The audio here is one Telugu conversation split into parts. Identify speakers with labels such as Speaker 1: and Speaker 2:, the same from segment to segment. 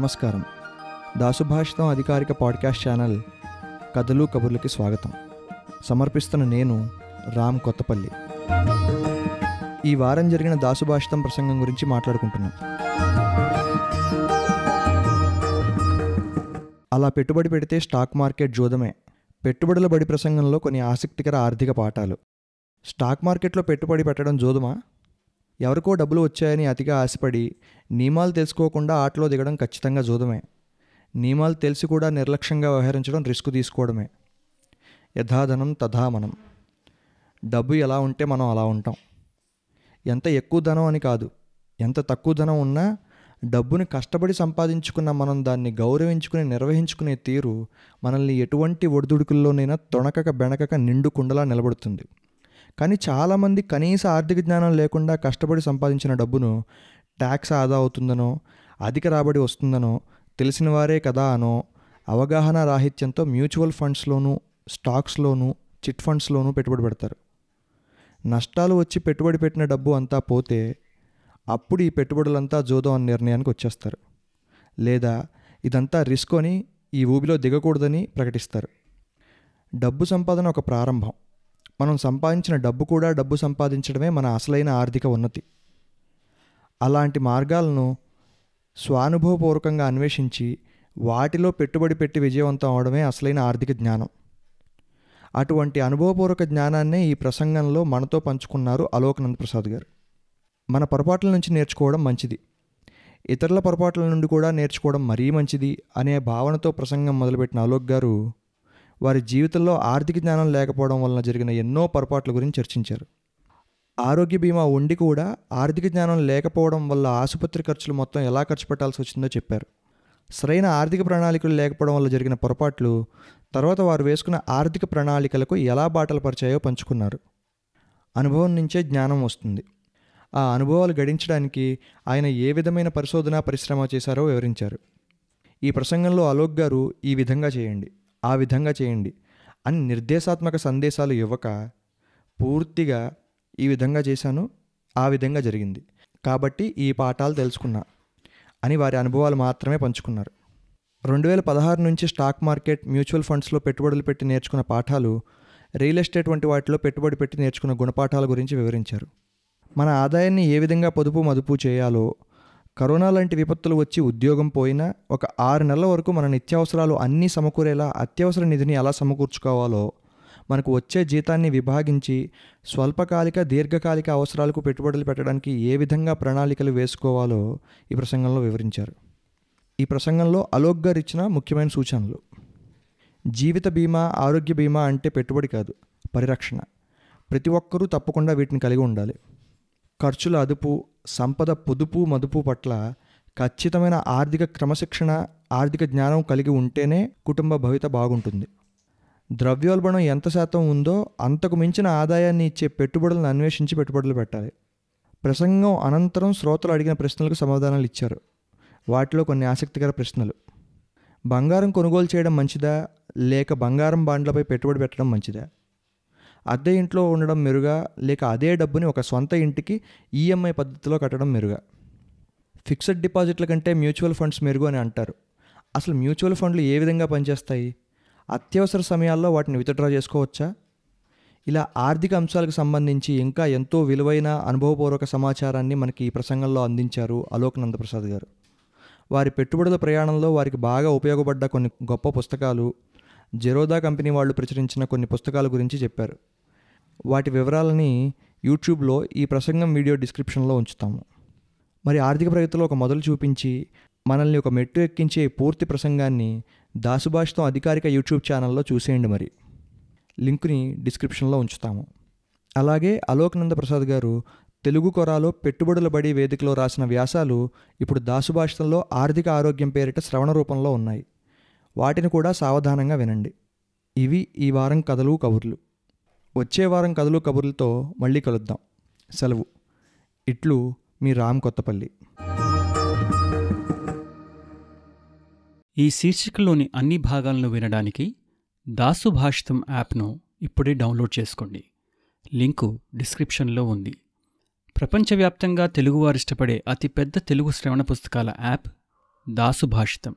Speaker 1: నమస్కారం. దాసుభాషితం అధికారిక పాడ్కాస్ట్ ఛానల్ కథలు కబుర్లకి స్వాగతం. సమర్పిస్తున్న నేను రామ్ కొత్తపల్లి. ఈ వారం జరిగిన దాసుభాషితం ప్రసంగం గురించి మాట్లాడుకుంటున్నాం. అలా పెట్టుబడి పెడితే స్టాక్ మార్కెట్ జోదమే. పెట్టుబడుల బడి ప్రసంగంలో కొన్ని ఆసక్తికర ఆర్థిక పాఠాలు. స్టాక్ మార్కెట్లో పెట్టుబడి పెట్టడం జోదుమా? ఎవరికో డబ్బులు వచ్చాయని అతిగా ఆశపడి నియమాలు తెలుసుకోకుండా ఆటలో దిగడం ఖచ్చితంగా జూదమే. నియమాలు తెలిసి కూడా నిర్లక్ష్యంగా వ్యవహరించడం రిస్క్ తీసుకోవడమే. యథాధనం తథా మనం డబ్బు ఎలా ఉంటే మనం అలా ఉంటాం. ఎంత ఎక్కువ ధనం అని కాదు ఎంత తక్కువ ధనం ఉన్నా డబ్బుని కష్టపడి సంపాదించుకున్న మనం దాన్ని గౌరవించుకుని నిర్వహించుకునే తీరు మనల్ని ఎటువంటి ఒడిదుడుకుల్లోనైనా తొణకక బెణకక నిండు కుండలా నిలబడుతుంది. కానీ చాలామంది కనీస ఆర్థిక జ్ఞానం లేకుండా కష్టపడి సంపాదించిన డబ్బును ట్యాక్స్ ఆదా అవుతుందనో అధిక రాబడి వస్తుందనో తెలిసిన వారే కదా అనో అవగాహన రాహిత్యంతో మ్యూచువల్ ఫండ్స్లోనూ స్టాక్స్లోనూ చిట్ ఫండ్స్లోనూ పెట్టుబడి పెడతారు. నష్టాలు వచ్చి పెట్టుబడి పెట్టిన డబ్బు అంతా పోతే అప్పుడు ఈ పెట్టుబడులంతా జోదం అనే నిర్ణయానికి వచ్చేస్తారు. లేదా ఇదంతా రిస్క్ అని ఈ ఊబిలో దిగకూడదని ప్రకటిస్తారు. డబ్బు సంపాదన ఒక ప్రారంభం. మనం సంపాదించిన డబ్బు కూడా డబ్బు సంపాదించడమే మన అసలైన ఆర్థిక ఉన్నతి. అలాంటి మార్గాలను స్వానుభవపూర్వకంగా అన్వేషించి వాటిలో పెట్టుబడి పెట్టి విజయవంతం అవడమే అసలైన ఆర్థిక జ్ఞానం. అటువంటి అనుభవపూర్వక జ్ఞానాన్నే ఈ ప్రసంగంలో మనతో పంచుకున్నారు అలోకనంద్ ప్రసాద్ గారు. మన పొరపాట్ల నుంచి నేర్చుకోవడం మంచిది. ఇతరుల పొరపాట్ల నుండి కూడా నేర్చుకోవడం మరీ మంచిది అనే భావనతో ప్రసంగం మొదలుపెట్టిన అలోక్ గారు వారి జీవితంలో ఆర్థిక జ్ఞానం లేకపోవడం వలన జరిగిన ఎన్నో పొరపాట్ల గురించి చర్చించారు. ఆరోగ్య బీమా ఉండి కూడా ఆర్థిక జ్ఞానం లేకపోవడం వల్ల ఆసుపత్రి ఖర్చులు మొత్తం ఎలా ఖర్చు పెట్టాల్సి వచ్చిందో చెప్పారు. సరైన ఆర్థిక ప్రణాళికలు లేకపోవడం వల్ల జరిగిన పొరపాట్లు తర్వాత వారు వేసుకున్న ఆర్థిక ప్రణాళికలకు ఎలా బాటలు పరిచాయో పంచుకున్నారు. అనుభవం నుంచే జ్ఞానం వస్తుంది. ఆ అనుభవాలు గడించడానికి ఆయన ఏ విధమైన పరిశోధన పరిశ్రమ చేశారో వివరించారు. ఈ ప్రసంగంలో అలోక్ గారు ఈ విధంగా చేయండి. ఆ విధంగా చేయండి. అని నిర్దేశాత్మక సందేశాలు ఇవ్వక పూర్తిగా ఈ విధంగా చేశాను ఆ విధంగా జరిగింది. కాబట్టి ఈ పాఠాలు తెలుసుకున్నా అని వారి అనుభవాలు మాత్రమే పంచుకున్నారు. రెండు వేల పదహారు నుంచి స్టాక్ మార్కెట్ మ్యూచువల్ ఫండ్స్లో పెట్టుబడులు పెట్టి నేర్చుకున్న పాఠాలు రియల్ ఎస్టేట్ వంటి వాటిలో పెట్టుబడి పెట్టి నేర్చుకున్న గుణపాఠాల గురించి వివరించారు. మన ఆదాయాన్ని ఏ విధంగా పొదుపు మదుపు చేయాలో కరోనా లాంటి విపత్తులు వచ్చి ఉద్యోగం పోయినా ఒక ఆరు నెలల వరకు మన నిత్యావసరాలు అన్నీ సమకూరేలా అత్యవసర నిధిని ఎలా సమకూర్చుకోవాలో మనకు వచ్చే జీతాన్ని విభాగించి స్వల్పకాలిక దీర్ఘకాలిక అవసరాలకు పెట్టుబడులు పెట్టడానికి ఏ విధంగా ప్రణాళికలు వేసుకోవాలో ఈ ప్రసంగంలో వివరించారు. ఈ ప్రసంగంలో అలోక్ గారు ఇచ్చిన ముఖ్యమైన సూచనలు. జీవిత బీమా ఆరోగ్య బీమా అంటే పెట్టుబడి కాదు పరిరక్షణ. ప్రతి ఒక్కరూ తప్పకుండా వీటిని కలిగి ఉండాలి. ఖర్చుల అదుపు సంపద పొదుపు మదుపు పట్ల ఖచ్చితమైన ఆర్థిక క్రమశిక్షణ ఆర్థిక జ్ఞానం కలిగి ఉంటేనే కుటుంబ భవిత బాగుంటుంది. ద్రవ్యోల్బణం ఎంత శాతం ఉందో అంతకు మించిన ఆదాయాన్ని ఇచ్చే పెట్టుబడులను అన్వేషించి పెట్టుబడులు పెట్టాలి. ప్రసంగం అనంతరం శ్రోతలు అడిగిన ప్రశ్నలకు సమాధానాలు ఇచ్చారు. వాటిలో కొన్ని ఆసక్తికర ప్రశ్నలు. బంగారం కొనుగోలు చేయడం మంచిదా? లేక బంగారం బాండ్లపై పెట్టుబడి పెట్టడం మంచిదా? అద్దె ఇంట్లో ఉండడం మెరుగా లేక అదే డబ్బుని ఒక సొంత ఇంటికి ఈఎంఐ పద్ధతిలో కట్టడం మెరుగా. ఫిక్స్డ్ డిపాజిట్ల కంటే మ్యూచువల్ ఫండ్స్ మెరుగు అని అంటారు. అసలు మ్యూచువల్ ఫండ్లు ఏ విధంగా పనిచేస్తాయి? అత్యవసర సమయాల్లో వాటిని విత్డ్రా చేసుకోవచ్చా? ఇలా ఆర్థిక అంశాలకు సంబంధించి ఇంకా ఎంతో విలువైన అనుభవపూర్వక సమాచారాన్ని మనకి ఈ ప్రసంగంలో అందించారు అలోక్ నందప్రసాద్ గారు. వారి పెట్టుబడుల ప్రయాణంలో వారికి బాగా ఉపయోగపడ్డ కొన్ని గొప్ప పుస్తకాలు జెరోదా కంపెనీ వాళ్ళు ప్రచురించిన కొన్ని పుస్తకాల గురించి చెప్పారు. వాటి వివరాలని యూట్యూబ్లో ఈ ప్రసంగం వీడియో డిస్క్రిప్షన్లో ఉంచుతాము. మరి ఆర్థిక ప్రగతిలో ఒక మొదలు చూపించి మనల్ని ఒక మెట్టు ఎక్కించే పూర్తి ప్రసంగాన్ని దాసుభాషతో అధికారిక యూట్యూబ్ ఛానల్లో చూసేయండి మరి. లింకుని డిస్క్రిప్షన్లో ఉంచుతాము. అలాగే అలోకనంద ప్రసాద్ గారు తెలుగు కొరాలో పెట్టుబడుల బడి వేదికలో రాసిన వ్యాసాలు ఇప్పుడు దాసుభాషలో ఆర్థిక ఆరోగ్యం పేరిట శ్రవణ రూపంలో ఉన్నాయి. వాటిని కూడా సావధానంగా వినండి. ఇవి ఈ వారం కథలు కబుర్లు. వచ్చే వారం కథలు కబుర్లతో మళ్ళీ కలుద్దాం. సెలవు. ఇట్లు మీ రామ్ కొత్తపల్లి.
Speaker 2: ఈ శీర్షికలోని అన్ని భాగాలను వినడానికి దాసు భాషితం యాప్ను ఇప్పుడే డౌన్లోడ్ చేసుకోండి. లింకు డిస్క్రిప్షన్లో ఉంది. ప్రపంచవ్యాప్తంగా తెలుగువారు ఇష్టపడే అతిపెద్ద తెలుగు శ్రవణ పుస్తకాల app Dasubhashitam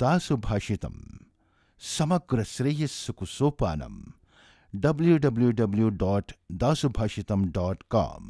Speaker 3: दासुभाषितं समग्रश्रेयस्सुकुसोपानं W W W dot Dasubhashitam dot com